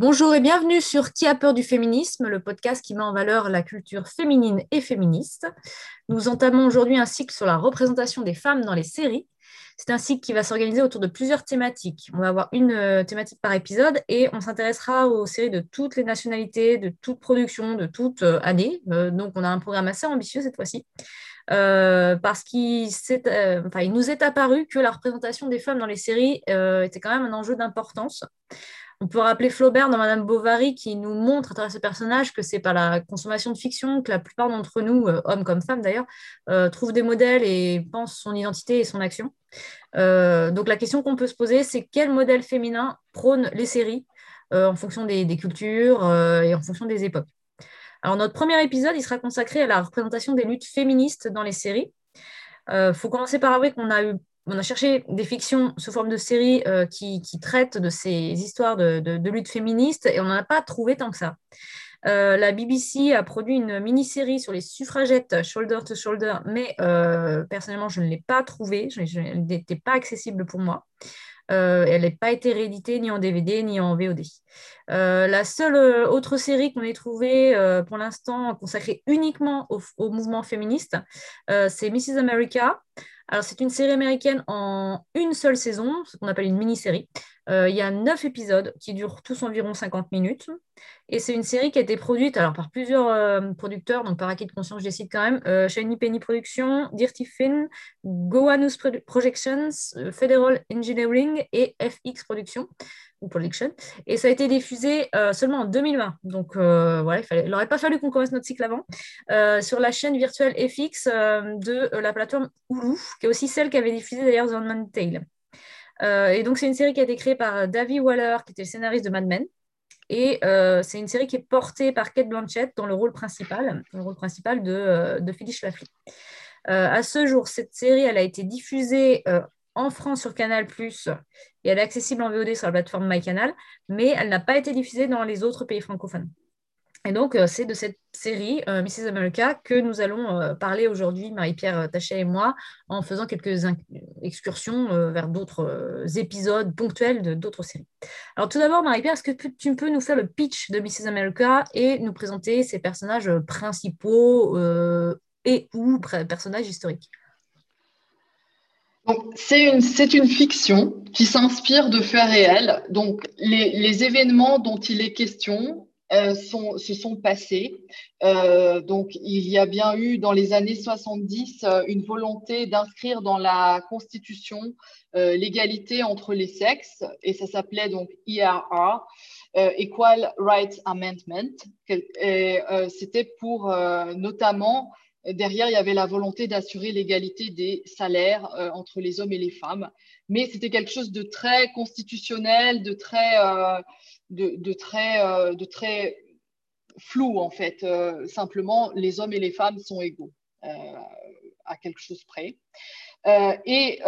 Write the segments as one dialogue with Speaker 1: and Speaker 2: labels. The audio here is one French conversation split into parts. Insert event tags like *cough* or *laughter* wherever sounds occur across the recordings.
Speaker 1: Bonjour et bienvenue sur Qui a peur du féminisme, le podcast qui met en valeur la culture féminine et féministe. Nous entamons aujourd'hui un cycle sur la représentation des femmes dans les séries. C'est un cycle qui va s'organiser autour de plusieurs thématiques. On va avoir une euh, thématique par épisode et on s'intéressera aux séries de toutes les nationalités, de toute production, de toute euh, année. Euh, donc on a un programme assez ambitieux cette fois-ci. parce qu'il nous est apparu que la représentation des femmes dans les séries était quand même un enjeu d'importance. On peut rappeler Flaubert dans Madame Bovary qui nous montre à travers ce personnage que c'est par la consommation de fiction que la plupart d'entre nous, euh, hommes comme femmes d'ailleurs, euh, trouvent des modèles et pensent son identité et son action. Euh, donc la question qu'on peut se poser, c'est quel modèle féminin prône les séries en fonction des, cultures et en fonction des époques? Alors notre premier épisode, il sera consacré à la représentation des luttes féministes dans les séries. Il faut commencer par avouer qu'on a eu on a cherché des fictions sous forme de séries euh, qui, traitent de ces histoires de, lutte féministe et on n'en a pas trouvé tant que ça. Euh, la BBC a produit une mini-série sur les suffragettes shoulder to shoulder, mais euh, personnellement, je ne l'ai pas trouvée. elle n'était pas accessible pour moi. Elle n'a pas été rééditée ni en DVD ni en VOD. la seule autre série qu'on ait trouvée pour l'instant consacrée uniquement au, au mouvement féministe, c'est Mrs. America. Alors, c'est une série américaine en une seule saison, ce qu'on appelle une mini-série. Euh, il y a neuf épisodes qui durent tous environ 50 minutes. Et c'est une série qui a été produite alors, par plusieurs euh, producteurs, donc par acquis de conscience, je cite quand même euh, Shiny Penny Productions, Dirty Finn, Goanus Projections, Federal Engineering et FX Productions. Et ça a été diffusé seulement en 2020. Donc voilà, il n'aurait pas fallu qu'on commence notre cycle avant. Sur la chaîne virtuelle FX de la plateforme Hulu, qui est aussi celle qui avait diffusé d'ailleurs The Handmaid's Tale. Et donc c'est une série qui a été créée par Davy Waller, qui était le scénariste de Mad Men. Et c'est une série qui est portée par Kate Blanchett dans le rôle principal, le rôle principal de, de Phyllis Schlafly. à ce jour, cette série, elle a été diffusée en France sur Canal+, et elle est accessible en VOD sur la plateforme MyCanal, mais elle n'a pas été diffusée dans les autres pays francophones. Et donc, euh, c'est de cette série, euh, Mrs. America, que nous allons euh, parler aujourd'hui, Marie-Pierre Tachet et moi, en faisant quelques excursions vers d'autres épisodes ponctuels de d'autres séries. Alors, tout d'abord, Marie-Pierre, est-ce que tu peux nous faire le pitch de Mrs. America et nous présenter ses personnages principaux et ou personnages historiques?
Speaker 2: C'est une, une, fiction qui s'inspire de faits réels. Donc, les, événements dont il est question euh, se sont passés. Euh, donc, il y a bien eu dans les années 70 euh, une volonté d'inscrire dans la Constitution l'égalité entre les sexes, et ça s'appelait donc IRA, Equal Rights Amendment. C'était pour notamment Derrière, il y avait la volonté d'assurer l'égalité des salaires entre les hommes et les femmes. Mais c'était quelque chose de très constitutionnel, de très, de, très, euh, de très flou, en fait. simplement, les hommes et les femmes sont égaux à quelque chose près. et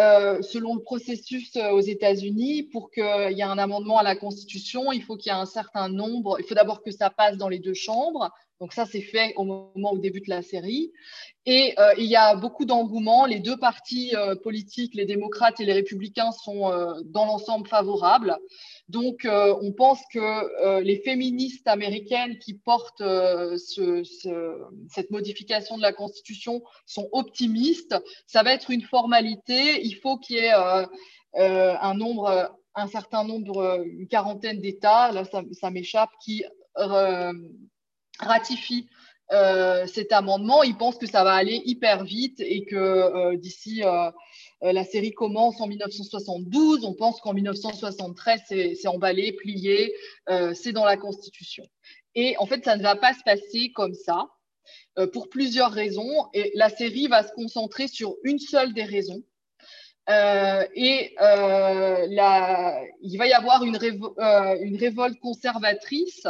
Speaker 2: selon le processus aux États-Unis, pour qu'il y ait un amendement à la Constitution, il faut qu'il y ait un certain nombre, il faut d'abord que ça passe dans les deux chambres, donc ça, c'est fait au moment où débute la série. Et euh, il y a beaucoup d'engouement. Les deux partis euh, politiques, les démocrates et les républicains, sont euh, dans l'ensemble favorables. Donc on pense que les féministes américaines qui portent cette modification de la Constitution sont optimistes. Ça va être une formalité. Il faut qu'il y ait un certain nombre, une quarantaine d'États, là ça, ça m'échappe, qui ratifie euh, cet amendement, ils pensent que ça va aller hyper vite et que euh, d'ici euh, la série commence en 1972, on pense qu'en 1973 c'est emballé, plié, c'est dans la Constitution. Et en fait, ça ne va pas se passer comme ça pour plusieurs raisons. Et la série va se concentrer sur une seule des raisons. et il va y avoir une révolte conservatrice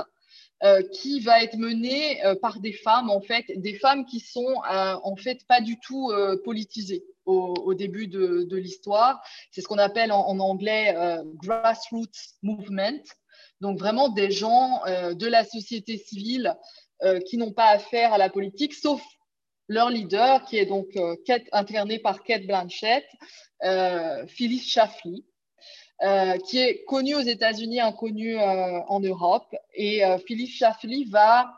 Speaker 2: euh, qui va être menée euh, par des femmes, en fait, des femmes qui sont euh, en fait pas du tout politisées au, début de, l'histoire. C'est ce qu'on appelle en, anglais grassroots movement. Donc vraiment des gens de la société civile qui n'ont pas affaire à la politique, sauf leur leader, qui est donc incarné par Kate Blanchett, Phyllis Schlafly. Qui est connu aux États-Unis, inconnu en Europe. Et Philippe Schafly va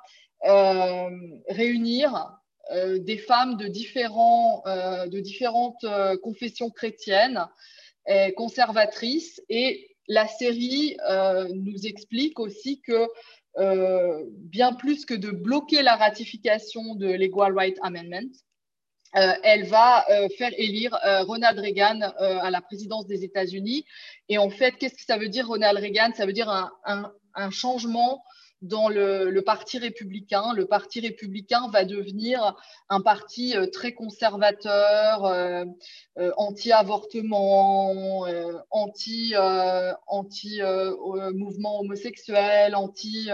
Speaker 2: réunir des femmes de, différentes confessions chrétiennes conservatrices et la série nous explique aussi que euh, bien plus que de bloquer la ratification de l'Equal Rights Amendment, euh, elle va euh, faire élire Ronald Reagan à la présidence des États-Unis. Et en fait, qu'est-ce que ça veut dire, Ronald Reagan? Ça veut dire un changement dans le, Parti républicain. Le Parti républicain va devenir un parti euh, très conservateur, euh, euh, anti-avortement, anti, anti mouvement homosexuel, anti,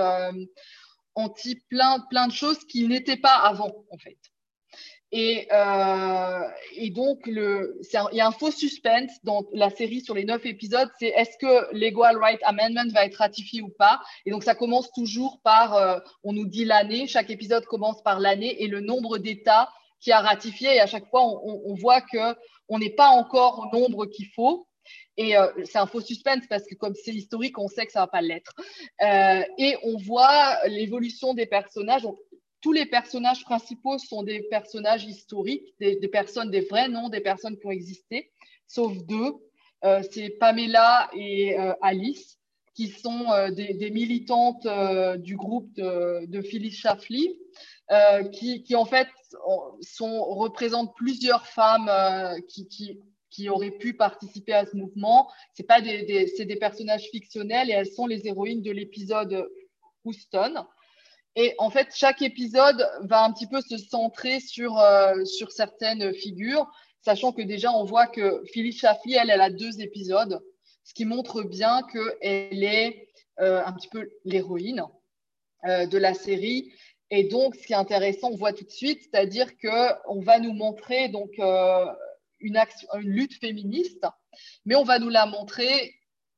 Speaker 2: anti plein de choses qui n'étaient pas avant, en fait. Et, euh, et, donc, il y a un faux suspense dans la série sur les neuf épisodes, c'est est-ce que l'Equal Right Amendment va être ratifié ou pas? Et donc, ça commence toujours par, euh, on nous dit l'année, chaque épisode commence par l'année et le nombre d'États qui a ratifié. Et à chaque fois, on, on voit qu'on n'est pas encore au nombre qu'il faut. Et euh, c'est un faux suspense parce que comme c'est historique, on sait que ça va pas l'être. Et on voit l'évolution des personnages. Tous les personnages principaux sont des personnages historiques, des, personnes, des vrais noms, des personnes qui ont existé, sauf deux. Euh, c'est Pamela et euh, Alice, qui sont euh, des, militantes du groupe de, Phyllis Schlafly, qui, en fait représentent plusieurs femmes qui, auraient pu participer à ce mouvement. C'est pas des, des personnages fictionnels et elles sont les héroïnes de l'épisode Houston. Et en fait, chaque épisode va un petit peu se centrer sur, euh, sur certaines figures, sachant que déjà, on voit que Phyllis Chaffee, elle, elle a deux épisodes, ce qui montre bien qu'elle est euh, un petit peu l'héroïne euh, de la série. Et donc, ce qui est intéressant, on voit tout de suite, c'est-à-dire qu'on va nous montrer donc, une lutte féministe, mais on va nous la montrer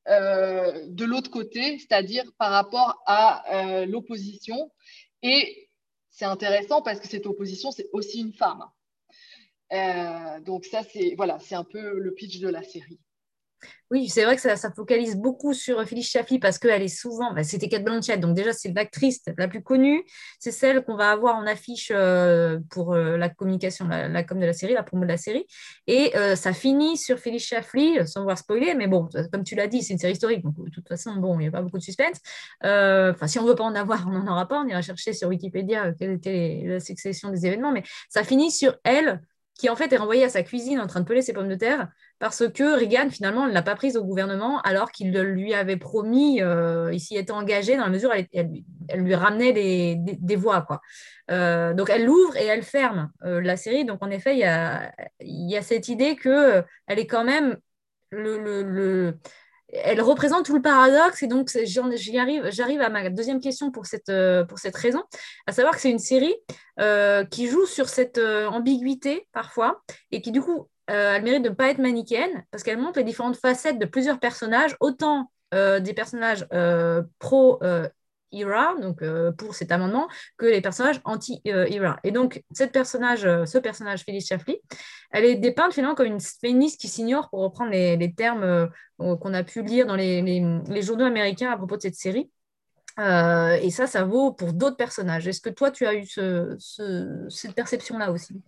Speaker 2: euh, de l'autre côté, c'est-à-dire par rapport à euh, l'opposition. Et c'est intéressant parce que cette opposition, c'est aussi une femme. Euh, donc ça, c'est voilà, c'est un peu le pitch de la série.
Speaker 1: Oui, c'est vrai que ça, focalise beaucoup sur Phyllis Chaffee parce qu'elle est souvent, bah, c'était Kate Blanchett, donc déjà c'est l'actrice la plus connue, c'est celle qu'on va avoir en affiche euh, pour euh, la communication, la, com de la série, la promo de la série, et euh, ça finit sur Phyllis Chaffee, sans voir spoiler, mais bon, comme tu l'as dit, c'est une série historique, donc de toute façon, bon, il n'y a pas beaucoup de suspense. Enfin, si on ne veut pas en avoir, on n'en aura pas, on ira chercher sur Wikipédia quelle était la succession des événements, mais ça finit sur elle qui en fait est renvoyée à sa cuisine en train de peler ses pommes de terre parce que Reagan finalement ne l'a pas prise au gouvernement alors qu'il lui avait promis, euh, il s'y était engagé dans la mesure où elle, lui ramenait des, voix. Quoi. Euh, donc elle l'ouvre et elle ferme euh, la série. Donc en effet, il y a, y a cette idée qu'elle est quand même le elle représente tout le paradoxe et donc j'arrive, j'arrive à ma deuxième question pour cette, euh, pour cette raison, à savoir que c'est une série euh, qui joue sur cette euh, ambiguïté parfois et qui du coup a le mérite de ne pas être manichéenne parce qu'elle montre les différentes facettes de plusieurs personnages, autant des personnages pro IRA, donc euh, pour cet amendement, que les personnages anti-IRA. Et donc, euh, ce personnage, Phyllis Schlafly, elle est dépeinte finalement comme une féministe qui s'ignore, pour reprendre les, termes euh, qu'on a pu lire dans les, journaux américains à propos de cette série. et ça, ça vaut pour d'autres personnages. Est-ce que toi, tu as eu cette perception-là aussi?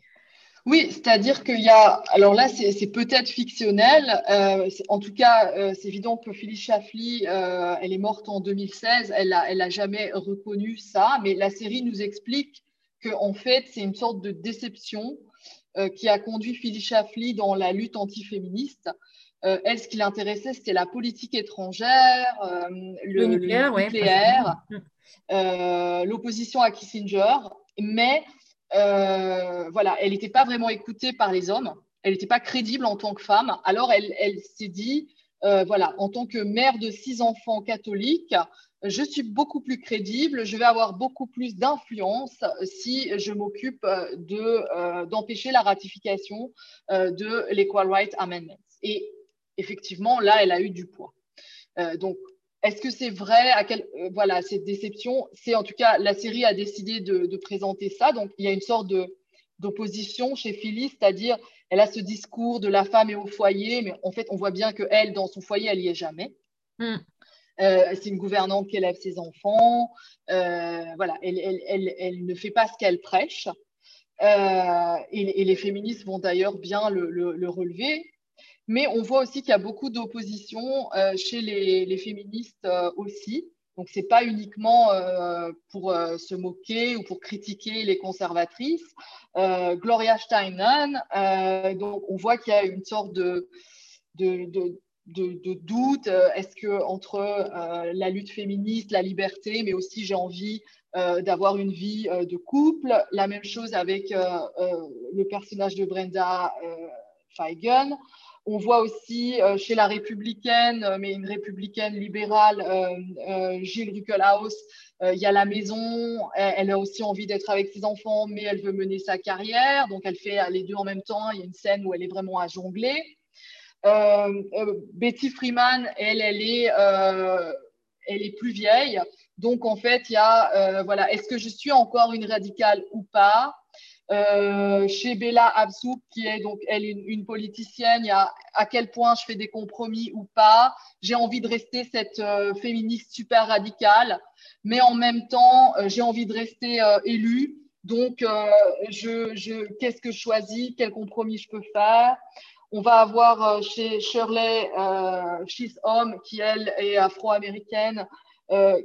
Speaker 2: Oui, c'est-à-dire qu'il y a, alors là, c'est peut-être fictionnel. Euh, en tout cas, euh, c'est évident que Phyllis Schlafly, euh, elle est morte en 2016. Elle n'a elle a jamais reconnu ça, mais la série nous explique qu'en fait, c'est une sorte de déception qui a conduit Phyllis Schlafly dans la lutte antiféministe. elle, ce qui l'intéressait, c'était la politique étrangère, le, nucléaire, l'opposition à Kissinger, mais voilà, elle n'était pas vraiment écoutée par les hommes, elle n'était pas crédible en tant que femme. Alors elle, s'est dit, euh, voilà, en tant que mère de six enfants catholiques, je suis beaucoup plus crédible, je vais avoir beaucoup plus d'influence si je m'occupe de, d'empêcher la ratification de l'Equal Rights Amendment. Et effectivement, là, elle a eu du poids. donc, est-ce que c'est vrai? À quel, euh, Voilà, cette déception, c'est en tout cas, la série a décidé de, présenter ça. Donc, il y a une sorte de, d'opposition chez Phyllis, c'est-à-dire elle a ce discours de la femme et au foyer, mais en fait, on voit bien que elle, dans son foyer, elle n'y est jamais. Mm. Euh, c'est une gouvernante qui élève ses enfants. Euh, voilà, elle, ne fait pas ce qu'elle prêche. Euh, et, les féministes vont d'ailleurs bien le, relever. Mais on voit aussi qu'il y a beaucoup d'opposition chez les, féministes aussi. Donc, ce n'est pas uniquement pour se moquer ou pour critiquer les conservatrices. Gloria Steinem, donc on voit qu'il y a une sorte de, de, de, doute. Euh, est-ce que entre euh, la lutte féministe, la liberté, mais aussi j'ai envie euh, d'avoir une vie de couple. La même chose avec le personnage de Brenda Feigen. On voit aussi chez la républicaine, mais une républicaine libérale, Gilles Ruckelhaus, il y a la maison, elle, a aussi envie d'être avec ses enfants, mais elle veut mener sa carrière, donc elle fait les deux en même temps. Il y a une scène où elle est vraiment à jongler. Euh, euh, Betty Freeman, elle, elle est, euh, elle est plus vieille. Donc, en fait, il y a, voilà, est-ce que je suis encore une radicale ou pas? Chez Bella Absouk, qui est donc, elle, une, politicienne, à quel point je fais des compromis ou pas. J'ai envie de rester cette féministe super radicale, mais en même temps, j'ai envie de rester élue. Donc, je, je qu'est-ce que je choisis? Quel compromis je peux faire? On va avoir euh, chez Shirley euh, Chisholm, qui elle est afro-américaine. Euh,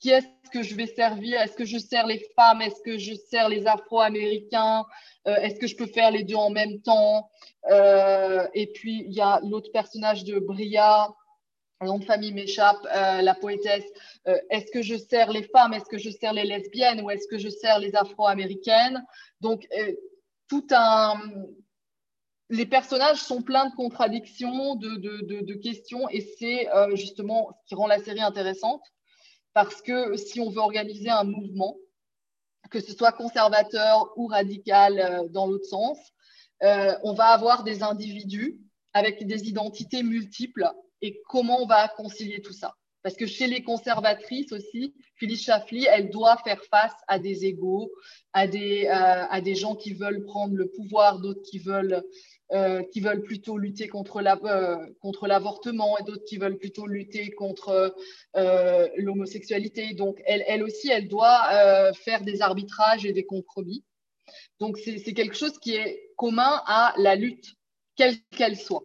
Speaker 2: qui est-ce que je vais servir? Est-ce que je sers les femmes? Est-ce que je sers les afro-américains? Est-ce que je peux faire les deux en même temps? Et puis, il y a l'autre personnage de Bria, le nom de famille m'échappe, la poétesse. est-ce que je sers les femmes? Est-ce que je sers les lesbiennes? Ou est-ce que je sers les afro-américaines? Donc, tout un, les personnages sont pleins de contradictions, de, questions, et c'est euh, justement ce qui rend la série intéressante, parce que si on veut organiser un mouvement, que ce soit conservateur ou radical euh, dans l'autre sens, euh, on va avoir des individus avec des identités multiples, et comment on va concilier tout ça. Parce que chez les conservatrices aussi, Phyllis Schlafly, elle doit faire face à des égaux, à des, à des gens qui veulent prendre le pouvoir, d'autres qui veulent euh, qui veulent plutôt lutter contre euh, l'avortement et d'autres qui veulent plutôt lutter contre euh, l'homosexualité. Donc, elle, aussi, elle doit faire des arbitrages et des compromis. Donc, c'est quelque chose qui est commun à la lutte, quelle qu'elle soit.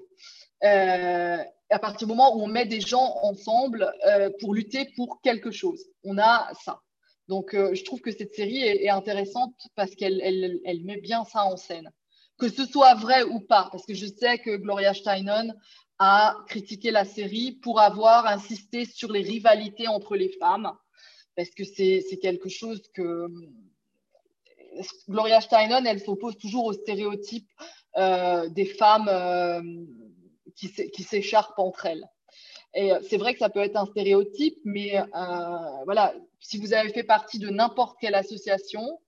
Speaker 2: à partir du moment où on met des gens ensemble pour lutter pour quelque chose, on a ça. Donc, je trouve que cette série est, intéressante parce qu'elle elle, elle met bien ça en scène que ce soit vrai ou pas, parce que je sais que Gloria Steinem a critiqué la série pour avoir insisté sur les rivalités entre les femmes, parce que c'est quelque chose que Gloria Steinem, elle s'oppose toujours aux stéréotypes euh, des femmes euh, qui s'écharpent entre elles. Et c'est vrai que ça peut être un stéréotype, mais euh, voilà, si vous avez fait partie de n'importe quelle association,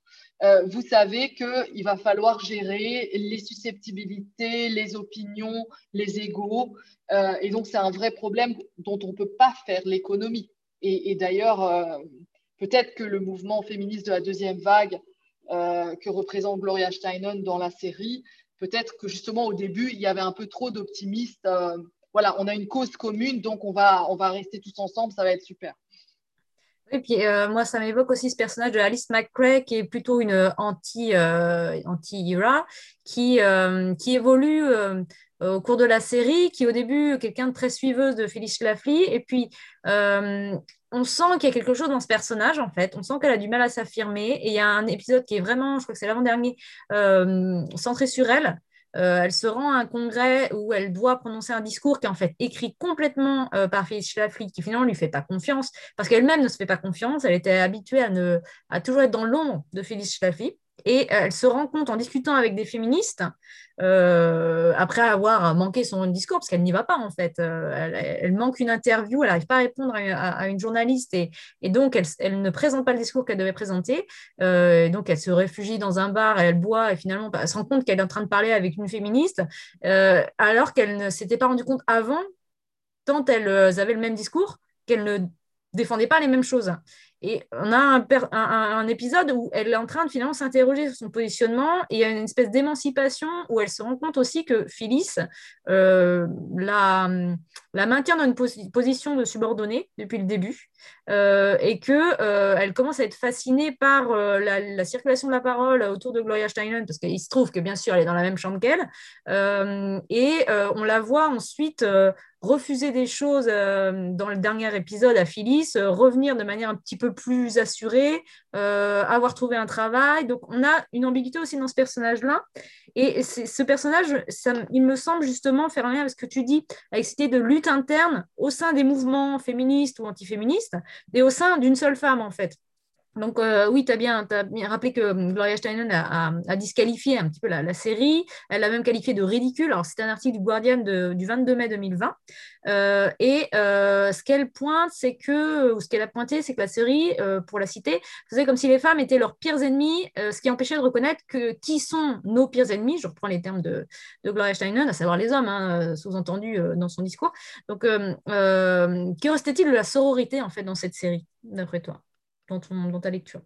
Speaker 2: euh, vous savez qu'il va falloir gérer les susceptibilités, les opinions, les égaux. Euh, et donc, c'est un vrai problème dont on ne peut pas faire l'économie. Et, d'ailleurs, euh, peut-être que le mouvement féministe de la deuxième vague que représente Gloria Steinem dans la série, peut-être que justement au début, il y avait un peu trop d'optimistes. voilà, on a une cause commune, donc on va, on va rester tous ensemble, ça va être super.
Speaker 1: Et puis euh, moi, ça m'évoque aussi ce personnage de Alice McCrae, qui est plutôt une anti, euh, anti-Ira, qui, euh, qui évolue au cours de la série, qui au début quelqu'un de très suiveuse de Phyllis Schlafly, et puis on sent qu'il y a quelque chose dans ce personnage, en fait. On sent qu'elle a du mal à s'affirmer, et il y a un épisode qui est vraiment, je crois que c'est l'avant-dernier, centré sur elle, euh, elle se rend à un congrès où elle doit prononcer un discours qui est en fait écrit complètement euh, par Phyllis Schlafly, qui finalement ne lui fait pas confiance, parce qu'elle-même ne se fait pas confiance. Elle était habituée à, ne, à toujours être dans l'ombre de Phyllis Schlafly. Et elle se rend compte en discutant avec des féministes, euh, après avoir manqué son discours, parce qu'elle n'y va pas en fait, euh, elle, manque une interview, elle n'arrive pas à répondre à, une journaliste et, donc elle, ne présente pas le discours qu'elle devait présenter. Euh, donc elle se réfugie dans un bar et elle boit et finalement elle se rend compte qu'elle est en train de parler avec une féministe, alors qu'elle ne s'était pas rendu compte avant, tant elles avaient le même discours, qu'elles ne défendaient pas les mêmes choses. Et on a un, épisode où elle est en train de finalement s'interroger sur son positionnement et il y a une espèce d'émancipation où elle se rend compte aussi que Phyllis euh, la, maintient dans une position de subordonnée depuis le début euh, et qu'elle euh, commence à être fascinée par la, circulation de la parole autour de Gloria Steinem parce qu'il se trouve que bien sûr elle est dans la même chambre qu'elle et on la voit ensuite refuser des choses euh, dans le dernier épisode à Phyllis, euh, revenir de manière un petit peu plus assurée, euh, avoir trouvé un travail. Donc on a une ambiguïté aussi dans ce personnage-là. Et ce personnage, il me semble justement faire un lien avec ce que tu dis, avec cette idée de lutte interne au sein des mouvements féministes ou antiféministes, et au sein d'une seule femme en fait. Donc euh, oui, tu as, bien rappelé que hum, Gloria Steinem a, disqualifié un petit peu la, série. Elle l'a même qualifié de ridicule. Alors c'est un article du Guardian du 22 mai 2020. Euh, et euh, ce qu'elle pointe, c'est que, ou ce qu'elle a pointé, c'est que la série, pour la citer, faisait comme si les femmes étaient leurs pires ennemis, ce qui empêchait de reconnaître que qui sont nos pires ennemis. Je reprends les termes de, Gloria Steinem, à savoir les hommes, hein, sous-entendu dans son discours. Donc, que restait-il de la sororité en fait dans cette série, d'après toi? Dans, ta lecture.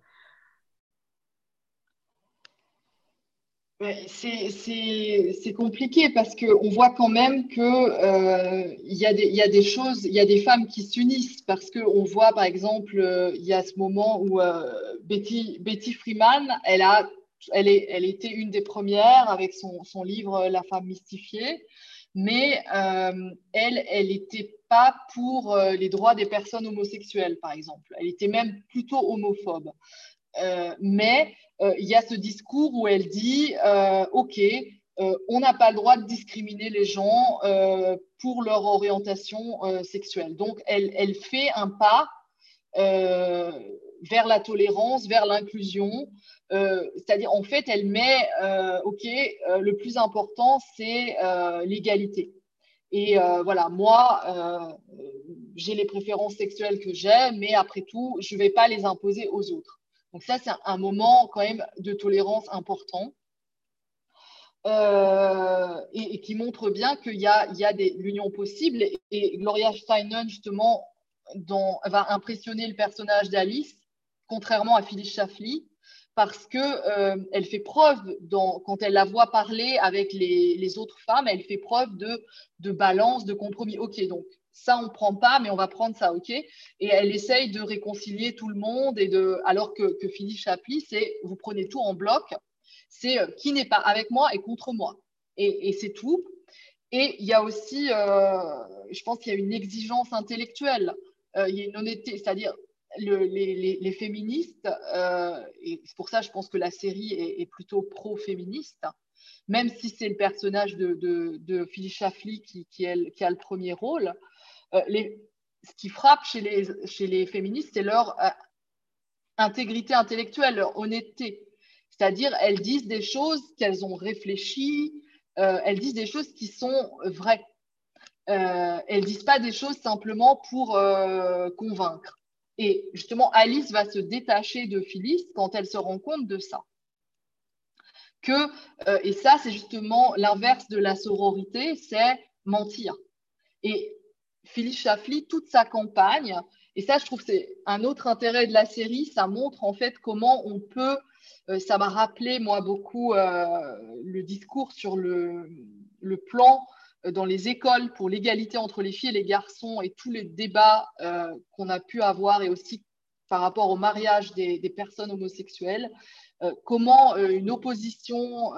Speaker 2: C'est compliqué parce qu'on voit quand même qu'il euh, y, a des choses, il y a des femmes qui s'unissent parce qu'on voit par exemple, euh, il y a ce moment où euh, Betty, Betty Freeman, elle, a, elle, est, elle était une des premières avec son, son livre La femme mystifiée mais euh, elle, elle n'était pas pour euh, les droits des personnes homosexuelles, par exemple. Elle était même plutôt homophobe. Euh, mais il y a ce discours où elle dit, OK, on n'a pas le droit de discriminer les gens pour leur orientation sexuelle. Donc, elle, fait un pas vers la tolérance, vers l'inclusion. Euh, c'est-à-dire, en fait, elle met, euh, OK, euh, le plus important, c'est l'égalité. Et voilà, moi, j'ai les préférences sexuelles que j'ai, mais après tout, je ne vais pas les imposer aux autres. Donc ça, c'est un moment quand même de tolérance important. et, qui montre bien qu'il y a, il l'union possible. Et, Gloria Steinem, justement, va impressionner le personnage d'Alice, contrairement à Phyllis Schlafly, parce qu'elle euh, fait preuve, quand elle la voit parler avec les, autres femmes, elle fait preuve de, balance, de compromis. OK, donc ça, on prend pas, mais on va prendre ça, OK? Et elle essaye de réconcilier tout le monde, et de, alors que, que Philippe c'est vous prenez tout en bloc, c'est euh, qui n'est pas avec moi et contre moi. Et, c'est tout. Et il y a aussi, euh, je pense qu'il y a une exigence intellectuelle, il y a une honnêteté, c'est-à-dire les, féministes, euh, et c'est pour ça je pense que la série est, plutôt pro-féministe, même si c'est le personnage de, de, Schlafly qui, qui, a le premier rôle, euh, ce qui frappe chez les, chez les féministes, c'est leur euh, intégrité intellectuelle, leur honnêteté. C'est-à-dire, elles disent des choses qu'elles ont réfléchies, elles disent des choses qui sont vraies. elles ne disent pas des choses simplement pour convaincre. Et justement, Alice va se détacher de Phyllis quand elle se rend compte de ça. Que, euh, et ça, c'est justement l'inverse de la sororité, c'est mentir. Et Phyllis Chaffly, toute sa campagne, et ça, je trouve que c'est un autre intérêt de la série, ça montre en fait comment on peut, euh, ça m'a rappelé moi beaucoup euh, le discours sur le, le plan dans les écoles pour l'égalité entre les filles et les garçons et tous les débats euh, qu'on a pu avoir et aussi par rapport au mariage des, personnes homosexuelles, euh, comment une opposition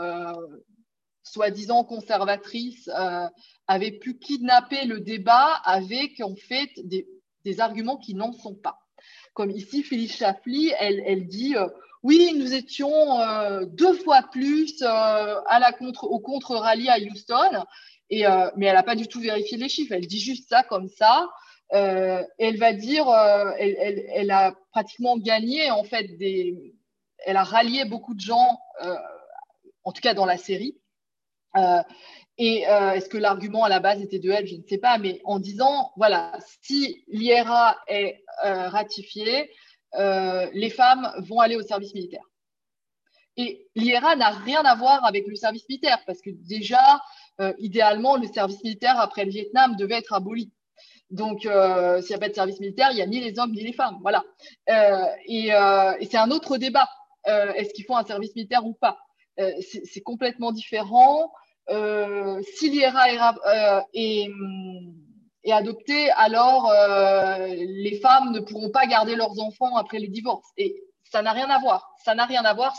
Speaker 2: soi-disant conservatrice avait pu kidnapper le débat avec en fait des, arguments qui n'en sont pas. Comme ici, Phyllis Chaffly, elle, elle dit oui, nous étions deux fois plus à la contre, au contre-rallye à Houston euh, mais elle n'a pas du tout vérifié les chiffres. Elle dit juste ça comme ça. Euh, elle va dire, euh, elle, a pratiquement gagné en fait elle a rallié beaucoup de gens, en tout cas dans la série. et est-ce que l'argument à la base était de elle? Je ne sais pas, mais en disant, voilà, si l'IRA est ratifié, les femmes vont aller au service militaire. Et l'IRA n'a rien à voir avec le service militaire parce que déjà, euh, idéalement, le service militaire après le Vietnam devait être aboli. Donc, s'il n'y a pas de service militaire, il n'y a ni les hommes ni les femmes. Voilà. et, et c'est un autre débat. Est-ce qu'ils font un service militaire ou pas? C'est complètement différent. si l'IRA est, est adoptée, alors les femmes ne pourront pas garder leurs enfants après les divorces. Et ça n'a rien à voir. Ça n'a rien à voir.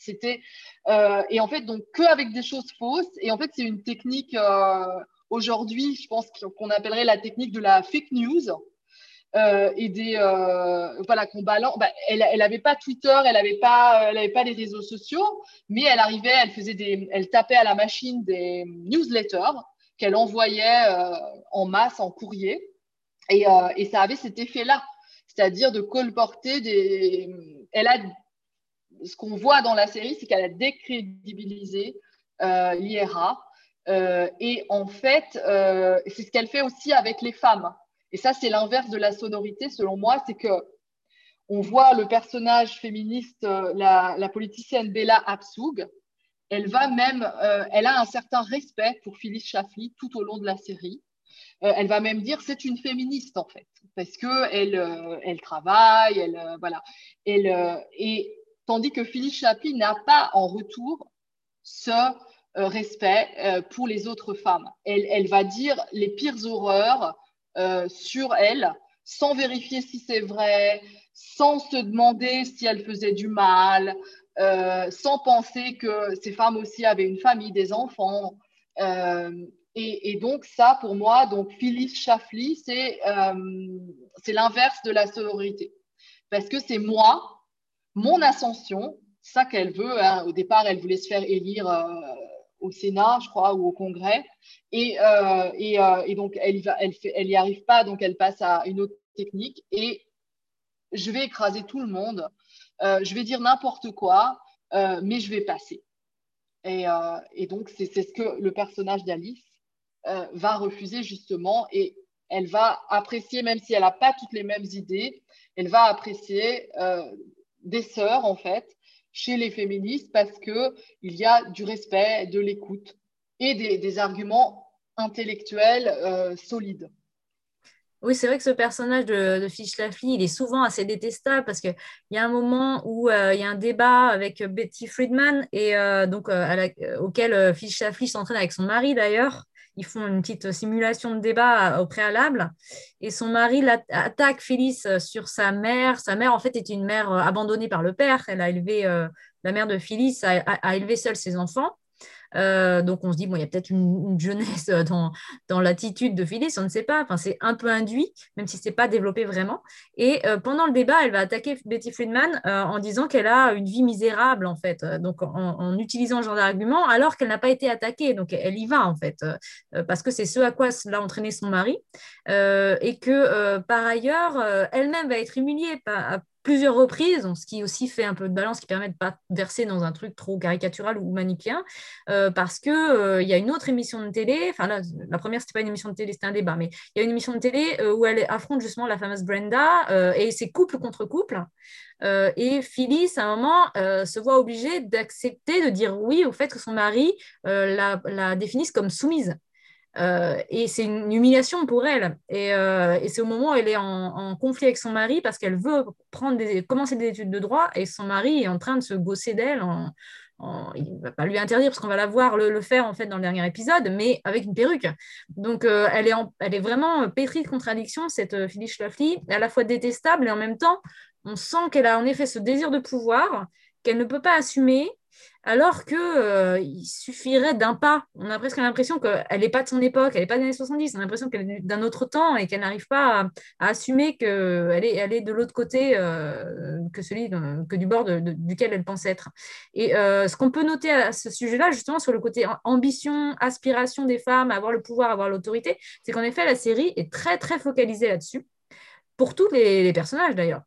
Speaker 2: C'était euh, et en fait donc que avec des choses fausses. Et en fait c'est une technique euh, aujourd'hui, je pense qu'on appellerait la technique de la fake news. Euh, et des voilà qu'on balance. Bah, elle elle avait pas Twitter, elle avait pas elle avait pas les réseaux sociaux, mais elle arrivait, elle faisait des, elle tapait à la machine des newsletters qu'elle envoyait en masse en courrier et, et ça avait cet effet là c'est-à-dire de colporter des. Elle a ce qu'on voit dans la série, c'est qu'elle a décrédibilisé euh, l'IRA. Euh, et en fait, euh, c'est ce qu'elle fait aussi avec les femmes. Et ça, c'est l'inverse de la sonorité, selon moi, c'est que on voit le personnage féministe, la, la politicienne Bella Absoug, elle va même, elle a un certain respect pour Phyllis Schlafly tout au long de la série. elle va même dire c'est une féministe en fait parce que elle, euh, elle travaille, elle, euh, voilà. Elle, euh, et tandis que Phyllis Chaplin n'a pas en retour ce respect pour les autres femmes. Elle, va dire les pires horreurs sur elle, sans vérifier si c'est vrai, sans se demander si elle faisait du mal, sans penser que ces femmes aussi avaient une famille, des enfants. Et, donc, ça, pour moi, donc Phyllis euh, c'est l'inverse de la sororité. Parce que c'est moi, mon ascension, ça qu'elle veut. Hein. Au départ, elle voulait se faire élire euh, au Sénat, je crois, ou au Congrès. Et, euh, et, donc, elle n'y arrive pas, donc elle passe à une autre technique. Et je vais écraser tout le monde. je vais dire n'importe quoi, mais je vais passer. Et, et donc, c'est ce que le personnage d'Alice euh, va refuser justement et elle va apprécier, même si elle n'a pas toutes les mêmes idées, elle va apprécier euh, des sœurs en fait chez les féministes parce qu'il y a du respect, de l'écoute et des, arguments intellectuels euh, solides.
Speaker 1: Oui, c'est vrai que ce personnage de, de Fish il est souvent assez détestable parce qu'il y a un moment où il y a un débat avec Betty Friedman et donc auquel Fish Lafley s'entraîne avec son mari d'ailleurs ils font une petite simulation de débat au préalable. Et son mari attaque Phyllis euh, sur sa mère. Sa mère, en fait, est une mère euh, abandonnée par le père. Elle a élevé, euh, la mère de Phyllis a, élevé seule ses enfants. Euh, donc on se dit, bon, il y a peut-être une, jeunesse dans, dans l'attitude de Phyllis, on ne sait pas. Enfin, c'est un peu induit, même si ce n'est pas développé vraiment. Et euh, pendant le débat, elle va attaquer Betty Friedman euh, en disant qu'elle a une vie misérable, en fait, donc en, utilisant ce genre d'argument, alors qu'elle n'a pas été attaquée. Donc elle y va, en fait, parce que c'est ce à quoi l'a entraîné son mari. et que par ailleurs, elle-même va être humiliée par, plusieurs reprises, ce qui aussi fait un peu de balance, qui permet de ne pas verser dans un truc trop caricatural ou manichéen, euh, parce qu'il euh, y a une autre émission de télé, enfin la première, c'était pas une émission de télé, c'était un débat, mais il y a une émission de télé euh, où elle affronte justement la fameuse Brenda, et c'est couple contre couple, et Phyllis, à un moment, se voit obligée d'accepter, de dire oui au fait que son mari la, la définisse comme soumise. Euh, et c'est une humiliation pour elle. Et, euh, c'est au moment où elle est en, conflit avec son mari parce qu'elle veut prendre des, commencer des études de droit et son mari est en train de se gosser d'elle. En, il ne va pas lui interdire parce qu'on va la voir le, faire en fait dans le dernier épisode, mais avec une perruque. Donc euh, elle, est elle est vraiment pétrie de contradictions, cette Phyllis Schlafly, à la fois détestable et en même temps, on sent qu'elle a en effet ce désir de pouvoir qu'elle ne peut pas assumer alors qu'il euh, suffirait d'un pas. On a presque l'impression qu'elle n'est pas de son époque, elle n'est pas des années 70, on a l'impression qu'elle est d'un autre temps et qu'elle n'arrive pas à, assumer qu'elle est, elle est de l'autre côté euh, que, celui que du bord duquel elle pense être. Et euh, ce qu'on peut noter à ce sujet-là, justement, sur le côté ambition, aspiration des femmes, avoir le pouvoir, avoir l'autorité, c'est qu'en effet, la série est très, très focalisée là-dessus, pour tous les, les personnages d'ailleurs,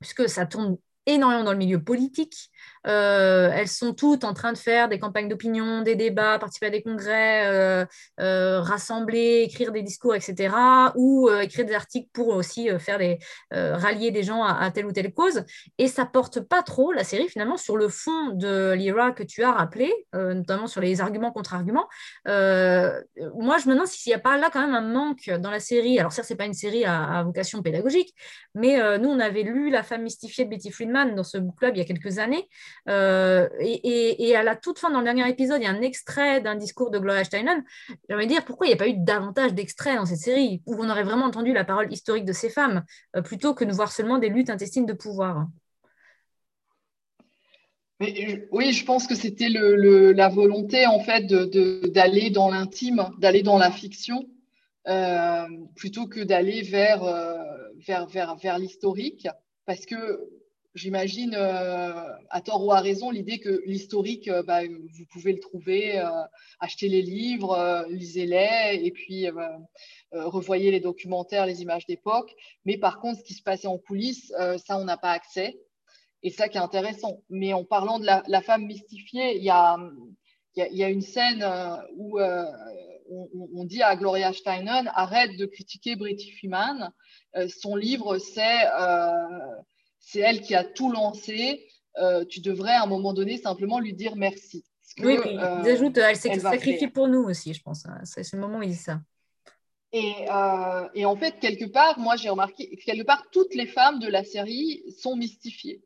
Speaker 1: puisque ça tourne énormément dans le milieu politique. Euh, elles sont toutes en train de faire des campagnes d'opinion, des débats, participer à des congrès, euh, euh, rassembler, écrire des discours, etc. Ou écrire des articles pour aussi faire des, rallier des gens à, telle ou telle cause. Et ça porte pas trop la série finalement sur le fond de l'IRA que tu as rappelé, notamment sur les arguments contre arguments. moi, je me demande s'il n'y a pas là quand même un manque dans la série. Alors certes, c'est pas une série à, vocation pédagogique, mais nous, on avait lu La femme mystifiée de Betty Friedman dans ce book club il y a quelques années. Euh, et, à la toute fin, dans le dernier épisode, il y a un extrait d'un discours de Gloria Steinem. J'ai envie de dire pourquoi il n'y a pas eu davantage d'extraits dans cette série où on aurait vraiment entendu la parole historique de ces femmes euh, plutôt que de voir seulement des luttes intestines de pouvoir?
Speaker 2: oui, je pense que c'était la volonté en fait d'aller dans l'intime, d'aller dans la fiction, euh, plutôt que d'aller vers, vers, vers, vers l'historique, parce que j'imagine, euh, à tort ou à raison, l'idée que l'historique, euh, bah, vous pouvez le trouver, euh, achetez les livres, lisez-les, et puis revoyez les documentaires, les images d'époque. Mais par contre, ce qui se passait en coulisses, ça, on n'a pas accès. Et ça qui est intéressant. Mais en parlant de la, femme mystifiée, il y a, une scène où on, dit à Gloria Steinem, arrête de critiquer Britty Freeman. son livre, c'est c'est elle qui a tout lancé. Euh, tu devrais à un moment donné simplement lui dire merci.
Speaker 1: oui. Euh, ils ajoutent, elle s'est sacrifiée pour nous aussi, je pense. Hein. C'est le moment où il dit ça.
Speaker 2: Euh, et, en fait, quelque part, moi j'ai remarqué, quelque part, toutes les femmes de la série sont mystifiées.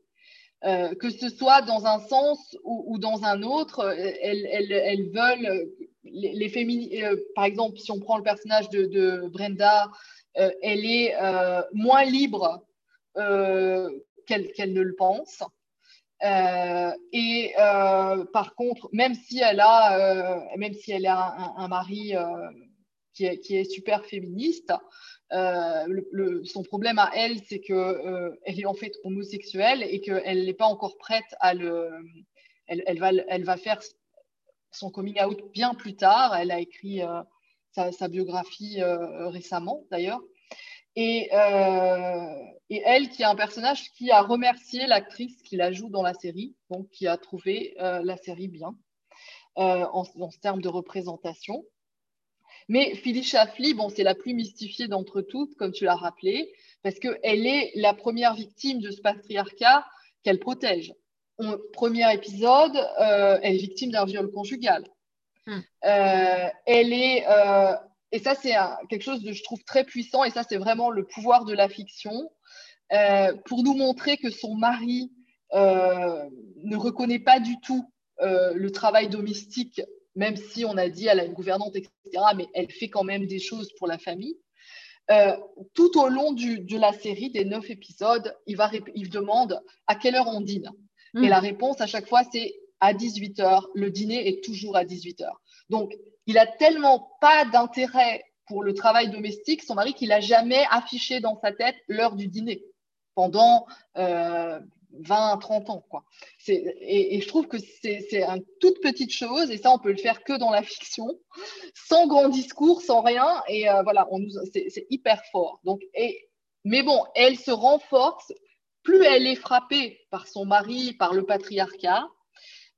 Speaker 2: que ce soit dans un sens ou, dans un autre, elles, veulent, les, féminines, par exemple, si on prend le personnage de Brenda, elle est moins libre qu'elle ne le pense. Euh, et euh, par contre, même si elle a, euh, même si elle a un, mari qui est, super féministe, son problème à elle, c'est que elle est en fait homosexuelle et qu'elle n'est pas encore prête à le. Elle, va, elle va faire son coming out bien plus tard. Elle a écrit sa, biographie récemment, d'ailleurs. Euh, et, elle qui est un personnage qui a remercié l'actrice qui la joue dans la série, donc qui a trouvé euh, la série bien euh, en, termes de représentation. Mais Phyllis Schlafly, bon, c'est la plus mystifiée d'entre toutes, comme tu l'as rappelé, parce qu'elle est la première victime de ce patriarcat qu'elle protège. Au premier épisode, elle est victime d'un viol conjugal. Hmm. elle est et ça, c'est quelque chose de, je trouve, très puissant. Et ça, c'est vraiment le pouvoir de la fiction euh, pour nous montrer que son mari euh, ne reconnaît pas du tout euh, le travail domestique, même si on a dit elle a une gouvernante, etc. Mais elle fait quand même des choses pour la famille. tout au long de la série des neuf épisodes, il, va, il demande à quelle heure on dîne? Et hmm. la réponse à chaque fois, c'est à 18h. Le dîner est toujours à 18h. Donc, il a tellement pas d'intérêt pour le travail domestique, son mari, qu'il n'a jamais affiché dans sa tête l'heure du dîner pendant 20, euh, 30 ans. Quoi. Et, je trouve que c'est une toute petite chose, et ça, on peut le faire que dans la fiction, sans grand discours, sans rien, et euh, voilà, c'est hyper fort. Donc, mais bon, elle se renforce, plus elle est frappée par son mari, par le patriarcat,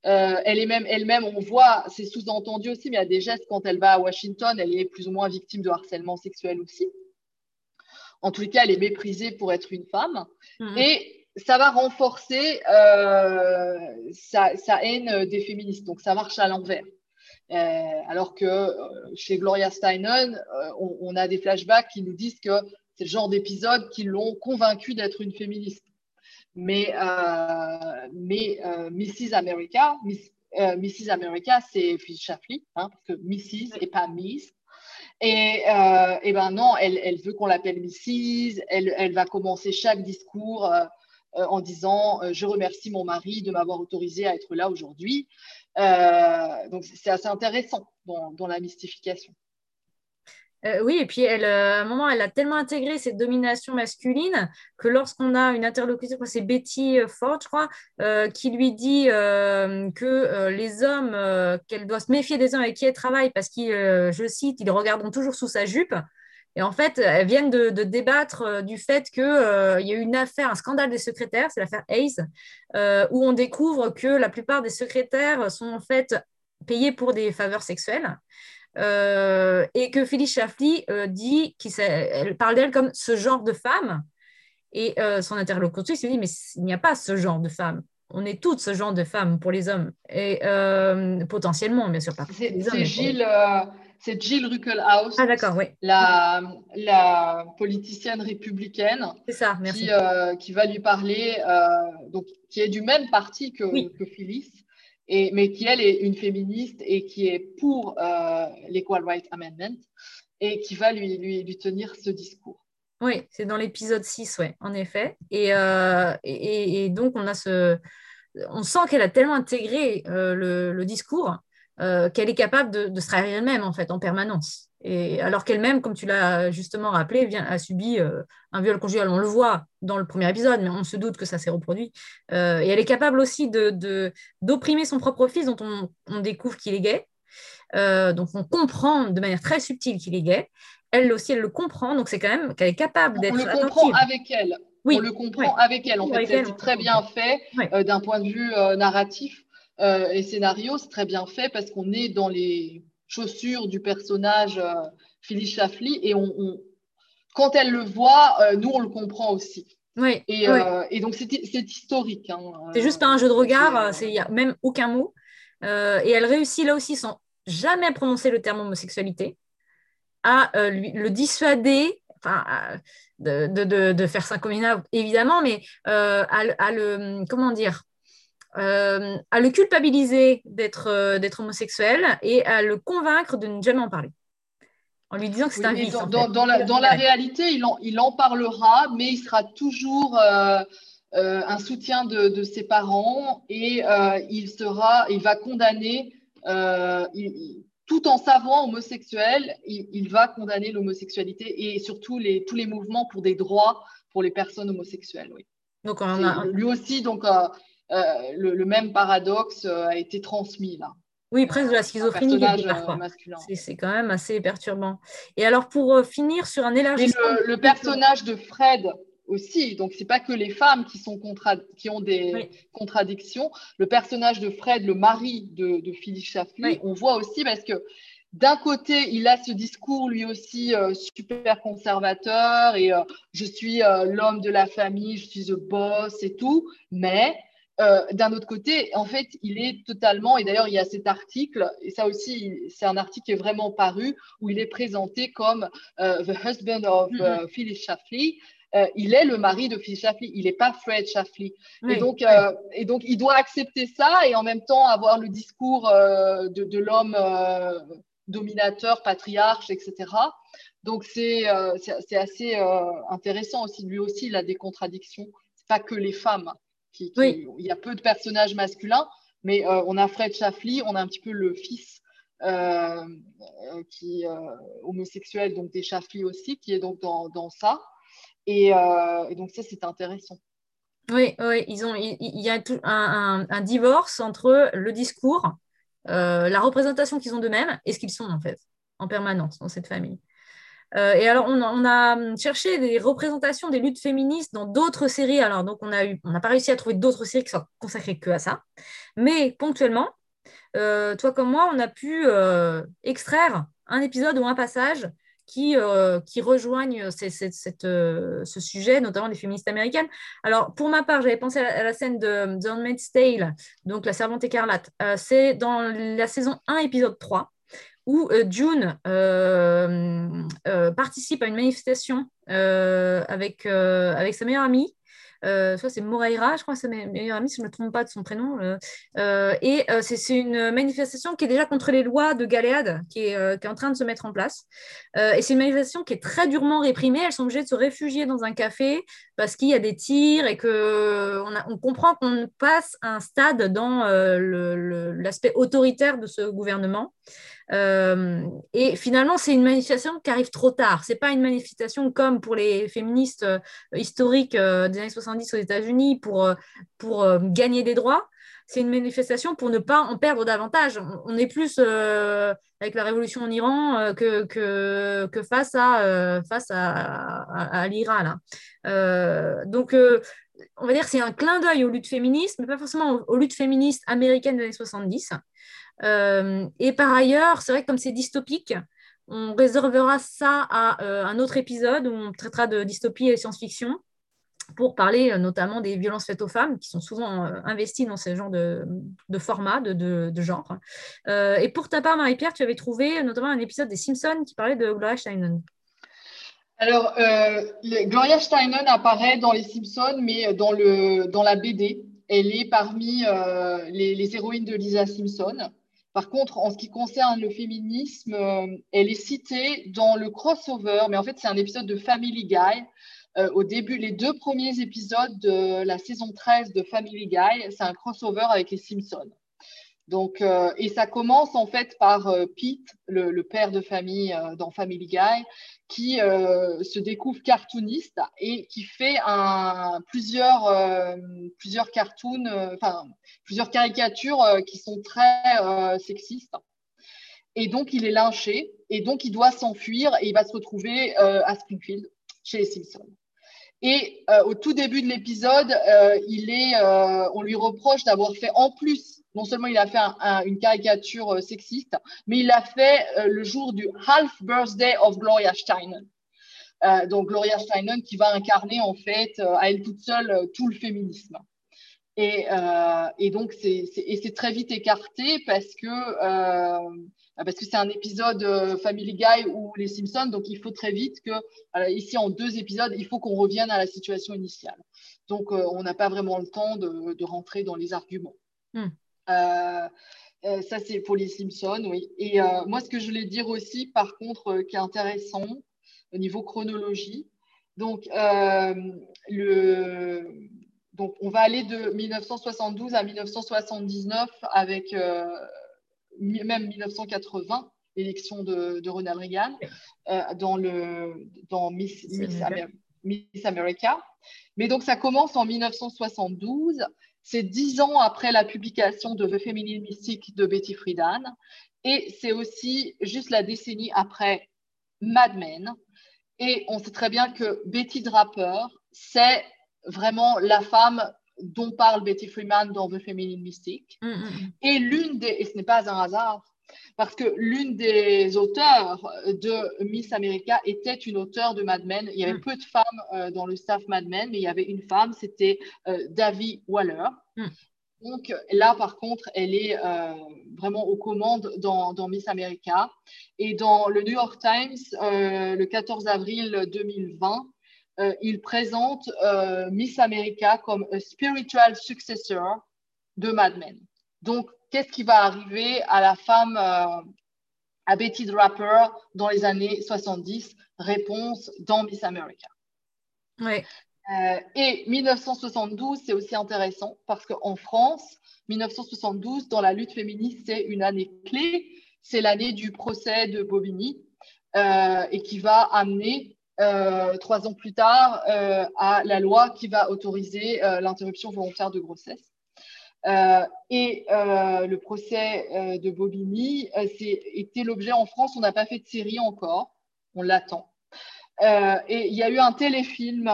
Speaker 2: euh, elle est même elle-même, on voit, c'est sous-entendu aussi, mais il y a des gestes quand elle va à Washington, elle est plus ou moins victime de harcèlement sexuel aussi. En tous les cas, elle est méprisée pour être une femme. Mhm. Et ça va renforcer euh, sa, haine des féministes. Donc, ça marche à l'envers. Euh, alors que chez Gloria Steinem, on, on, a des flashbacks qui nous disent que c'est le genre d'épisode qui l'ont convaincue d'être une féministe mais, euh, mais euh, Mrs. America, euh, Mrs. America, c'est Phil Chaffley, hein, parce que Mrs. et pas Miss. Et, et ben non, elle, veut qu'on l'appelle Mrs. Elle, va commencer chaque discours en disant Je remercie mon mari de m'avoir autorisé à être là aujourd'hui. donc c'est assez intéressant dans la mystification.
Speaker 1: Euh, oui, et puis elle, euh, à un moment, elle a tellement intégré cette domination masculine que lorsqu'on a une interlocutrice, c'est Betty euh, Ford, je crois, qui lui dit que les hommes, qu'elle doit se méfier des hommes avec qui elle travaille parce qu'ils, je cite, ils regarderont toujours sous sa jupe. Et en fait, elles viennent de, débattre du fait qu'il y a eu une affaire, un scandale des secrétaires, c'est l'affaire Hayes, où on découvre que la plupart des secrétaires sont en fait payés pour des faveurs sexuelles. Et que Phyllis Schlafly dit qu'elle parle d'elle comme ce genre de femme. Et son interlocutrice lui dit Mais il n'y a pas ce genre de femme on est toutes ce genre de femmes pour les hommes. Et euh, potentiellement, bien sûr, pas
Speaker 2: C'est Gilles, euh, c'est Jill Ruckelhaus,
Speaker 1: ah, oui.
Speaker 2: la, la politicienne républicaine,
Speaker 1: ça,
Speaker 2: Qui, euh, qui, va lui parler, donc, qui est du même parti que, que Phyllis, mais qui, elle, est une féministe et qui est pour l'Equal Rights Amendment, et qui va lui, tenir ce discours.
Speaker 1: Oui, c'est dans l'épisode 6, ouais, en effet. Euh, et, donc, on a ce. On sent qu'elle a tellement intégré euh, le, discours euh, qu'elle est capable de, se trahir elle-même, en fait, en permanence. Et alors qu'elle-même, comme tu l'as justement rappelé, vient, a subi un viol conjugal. On le voit dans le premier épisode, mais on se doute que ça s'est reproduit. et elle est capable aussi de, d'opprimer son propre fils, dont on, on découvre qu'il est gay. donc on comprend de manière très subtile qu'il est gay elle aussi, elle le comprend. Donc, c'est quand même qu'elle est capable d'être.
Speaker 2: On le comprend avec elle. Oui. On le comprend avec elle. En fait, c'est très bien fait euh, d'un point de vue euh, narratif euh, et scénario. C'est très bien fait parce qu'on est dans les chaussures du personnage Phyllis Schlafly et on, quand elle le voit, nous, on le comprend aussi.
Speaker 1: Oui,
Speaker 2: et, et donc, c'est historique. Hein,
Speaker 1: c'est juste pas un jeu de regard, il n'y a même aucun mot. et elle réussit là aussi sans jamais prononcer le terme homosexualité à euh, le dissuader, enfin, de, de, faire ça communal, évidemment, mais euh, à, le, comment dire, euh, à le culpabiliser d'être d'être homosexuel et à le convaincre de ne jamais en parler. En lui disant que c'est un vice.
Speaker 2: Dans, dans, la, dans la réalité, il en, il en, parlera, mais il sera toujours un soutien de, de, ses parents et il, sera, il va condamner tout en savant homosexuel, il, va condamner l'homosexualité et surtout les, tous les mouvements pour des droits pour les personnes homosexuelles. Oui. Donc on a... Lui aussi, donc, euh, euh, le, même paradoxe euh, a été transmis là.
Speaker 1: Oui, presque de la schizophrénie C'est quand même assez perturbant. Et alors, pour finir sur un élargissement...
Speaker 2: Le, le, personnage de Fred, aussi. Donc, c'est pas que les femmes qui, sont qui ont des contradictions. Le personnage de Fred, le mari de, de Phyllis Schlafly, on voit aussi parce que d'un côté, il a ce discours lui aussi euh, super conservateur et euh, je suis euh, l'homme de la famille, je suis le boss et tout. Mais d'un autre côté, en fait, il est totalement, et d'ailleurs, il y a cet article, et ça aussi, c'est un article qui est vraiment paru, où il est présenté comme The Husband of mm-hmm. Phyllis Schlafly. Euh, il est le mari de Phil Shafley, il n'est pas Fred Shafley. et, donc, euh, et donc, il doit accepter ça et en même temps avoir le discours euh, de, l'homme dominateur, patriarche, etc. Donc, c'est assez intéressant aussi. Lui aussi, il a des contradictions. Ce pas que les femmes. Qui, Il y a peu de personnages masculins, mais on a Fred Shafley, on a un petit peu le fils qui homosexuel, donc des Shafley aussi, qui est donc dans, dans ça. Euh, et, donc ça, c'est intéressant.
Speaker 1: Oui, oui, ils ont, il, y a tout un, un, divorce entre le discours, euh, la représentation qu'ils ont d'eux-mêmes et ce qu'ils sont en fait, en permanence dans cette famille. Euh, et alors, on, a cherché des représentations des luttes féministes dans d'autres séries. Alors, donc, on n'a pas réussi à trouver d'autres séries qui soient consacrées que à ça. Mais ponctuellement, toi comme moi, on a pu extraire un épisode ou un passage qui, euh, qui rejoignent euh, ce sujet, notamment des féministes américaines. Alors, pour ma part, j'avais pensé à la, scène de The Handmaid's Tale, donc La Servante écarlate. Euh, c'est dans la saison 1, épisode 3, où June participe à une manifestation avec, avec sa meilleure amie euh, c'est Moreira, je crois que c'est meilleur ami, si je ne me trompe pas de son prénom. Euh, euh, et c'est une manifestation qui est déjà contre les lois de Galéade, qui est, qui est en train de se mettre en place. et c'est une manifestation qui est très durement réprimée. Elles sont obligées de se réfugier dans un café parce qu'il y a des tirs et qu'on on comprend qu'on passe un stade dans l'aspect autoritaire de ce gouvernement. Euh, et finalement, c'est une manifestation qui arrive trop tard. C'est pas une manifestation comme pour les féministes euh, historiques euh, des années 70 aux États-Unis pour, pour gagner des droits. C'est une manifestation pour ne pas en perdre davantage. On, est plus euh, avec la révolution en Iran euh, que, face à, à, l'Iran. donc, on va dire c'est un clin d'œil aux luttes féministes, mais pas forcément aux, luttes féministes américaines des années 70. et par ailleurs, c'est vrai que comme c'est dystopique, on réservera ça à un autre épisode où on traitera de dystopie et science-fiction pour parler euh, notamment des violences faites aux femmes, qui sont souvent euh, investies dans ce genre de, format, de, de, genre. Euh, et pour ta part, Marie-Pierre, tu avais trouvé notamment un épisode des Simpsons qui parlait de Gloria Steinem.
Speaker 2: Alors, Gloria Steinem apparaît dans les Simpsons, mais dans, le, dans la BD. Elle est parmi les, héroïnes de Lisa Simpson. Par contre, en ce qui concerne le féminisme, elle est citée dans le crossover, mais en fait, c'est un épisode de Family Guy euh, au début, les deux premiers épisodes de la saison 13 de Family Guy, c'est un crossover avec les Simpsons. Donc, euh, et ça commence en fait par euh, Pete, le, père de famille dans Family Guy, qui se découvre cartooniste et qui fait plusieurs, plusieurs cartoons, enfin plusieurs caricatures qui sont très sexistes. Et donc, il est lynché et donc il doit s'enfuir et il va se retrouver à Springfield chez les Simpsons. Et euh, au tout début de l'épisode, euh, euh, on lui reproche d'avoir fait en plus, non seulement il a fait une caricature sexiste, mais il l'a fait le jour du half birthday of Gloria Steinem. donc Gloria Steinem qui va incarner en fait à elle toute seule tout le féminisme. Et, donc c'est très vite écarté parce que parce que c'est un épisode euh, Family Guy ou les Simpsons, donc il faut très vite que, ici en deux épisodes, il faut qu'on revienne à la situation initiale. Donc euh, on n'a pas vraiment le temps de, rentrer dans les arguments. Hmm. Euh, ça, c'est pour les Simpsons, oui. Et moi, ce que je voulais dire aussi, par contre, qui est intéressant au niveau chronologie, donc, le, donc on va aller de 1972 à 1979 avec même 1980, l'élection de, Ronald Reagan, euh, dans, le, dans Miss, Miss, America. Mais donc, ça commence en 1972. C'est dix ans après la publication de The Feminine Mystic de Betty Friedan. Et c'est aussi juste la décennie après Mad Men. Et on sait très bien que Betty Draper, c'est vraiment la femme dont parle Betty Freeman dans The Feminine Mystic. Mm, mm, mm. Et l'une des, et ce n'est pas un hasard, parce que l'une des auteurs de Miss America était une auteure de Mad Men. Il y avait peu de femmes euh, dans le staff Mad Men, mais il y avait une femme, c'était euh, Davy Waller. Donc là, par contre, elle est euh, vraiment aux commandes dans, dans, Miss America. Et dans le New York Times, le 14 avril 2020, euh, il présente euh, Miss America comme un spiritual successor de Mad Men. Donc, qu'est-ce qui va arriver à la femme, euh, à Betty Draper dans les années 70 Réponse dans Miss America.
Speaker 1: Oui.
Speaker 2: et 1972, c'est aussi intéressant parce qu'en France, 1972, dans la lutte féministe, c'est une année clé. C'est l'année du procès de Bobigny et qui va amener euh, trois ans plus tard, euh, à la loi qui va autoriser euh, l'interruption volontaire de grossesse. et le procès de Bobigny était l'objet en France, on n'a pas fait de série encore, on l'attend. et il y a eu un téléfilm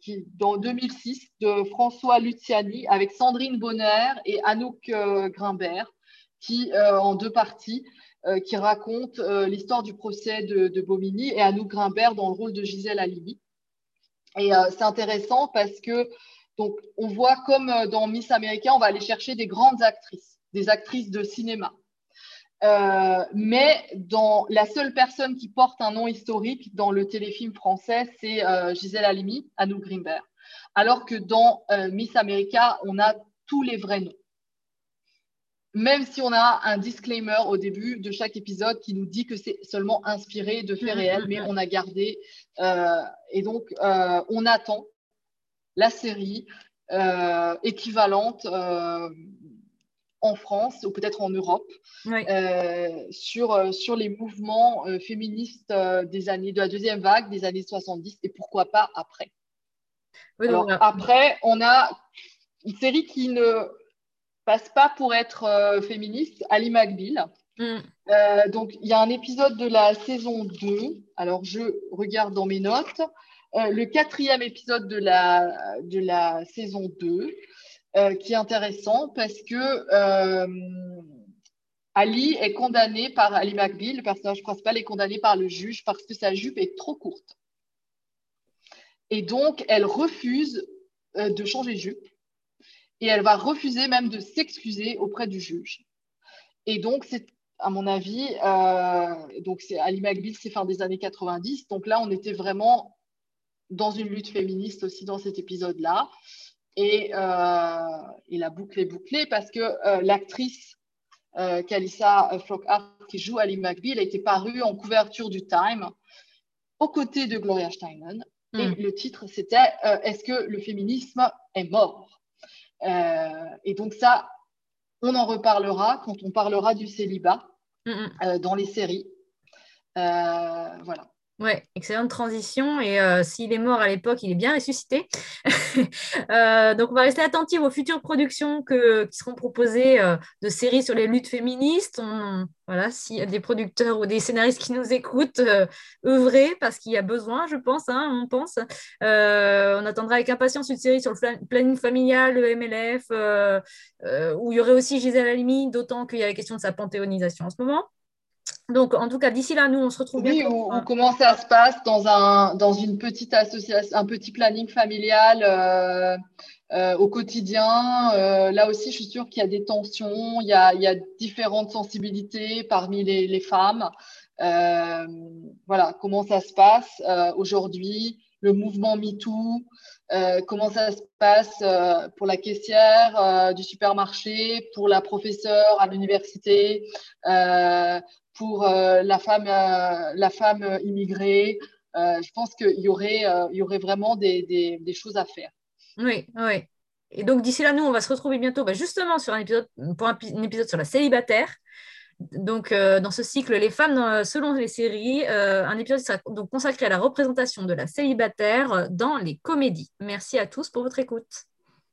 Speaker 2: qui, dans 2006 de François Luciani avec Sandrine Bonner et Anouk Grimbert, qui, en deux parties, euh, qui raconte euh, l'histoire du procès de, de, Bomini et Anouk Grimbert dans le rôle de Gisèle Halimi. Et euh, c'est intéressant parce que donc, on voit comme dans Miss America, on va aller chercher des grandes actrices, des actrices de cinéma. mais dans la seule personne qui porte un nom historique dans le téléfilm français, c'est Gisèle Halimi, Anouk Grimbert. Alors que dans Miss America, on a tous les vrais noms même si on a un disclaimer au début de chaque épisode qui nous dit que c'est seulement inspiré de faits réels, mais on a gardé. Euh, et donc, euh, on attend la série euh, équivalente en France ou peut-être en Europe sur, sur les mouvements féministes des années, de la deuxième vague des années 70 et pourquoi pas après. après, on a une série qui ne passe pas pour être féministe, Ali McBeal. Mm. donc, il y a un épisode de la saison 2. Alors, je regarde dans mes notes. le quatrième épisode de la, de la saison 2, qui est intéressant parce que Ali est condamné par Ali McBeal, le personnage principal est condamné par le juge parce que sa jupe est trop courte. Et donc, elle refuse euh, de changer de jupe et elle va refuser même de s'excuser auprès du juge. Et donc, c'est à mon avis, euh, donc c'est Ali McBeal, c'est fin des années 90. Donc là, on était vraiment dans une lutte féministe aussi dans cet épisode-là. Et, euh, et, la boucle est bouclée parce que euh, l'actrice euh, Kalissa Flockhart, qui joue Ali McBeal, a été parue en couverture du Time aux côtés de Gloria Steinem. Et hmm. le titre, c'était Est-ce que le féminisme est mort? Et donc ça, on en reparlera quand on parlera du célibat hmm. dans les séries. voilà.
Speaker 1: Ouais, excellente transition. Et euh, s'il est mort à l'époque, il est bien ressuscité. *laughs* Euh, donc, on va rester attentif aux futures productions qui seront proposées euh, de séries sur les luttes féministes. voilà, s'il y a des producteurs ou des scénaristes qui nous écoutent, œuvrer parce qu'il y a besoin, je pense, hein, on pense. on attendra avec impatience une série sur le planning familial, le MLF, où il y aurait aussi Gisèle Halimi, d'autant qu'il y a la question de sa panthéonisation en ce moment. Donc, en tout cas, d'ici là, nous, on se retrouve.
Speaker 2: Oui, on, comment ça se passe dans, un, dans une petite association, un petit planning familial euh, euh, au quotidien. Euh, là aussi, je suis sûre qu'il y a des tensions, il y a, il y a différentes sensibilités parmi les, les femmes. voilà, comment ça se passe aujourd'hui, le mouvement MeToo, comment ça se passe pour la caissière du supermarché, pour la professeure à l'université, pour euh, la femme, euh, la femme immigrée. Euh, je pense qu'il y aurait, y aurait vraiment des, des, choses à faire.
Speaker 1: Oui, oui. Et donc d'ici là, nous, on va se retrouver bientôt bah, justement sur un épisode, pour un, épisode sur la célibataire. Donc, dans ce cycle, les femmes selon les séries, un épisode sera donc consacré à la représentation de la célibataire dans les comédies. Merci à tous pour votre écoute.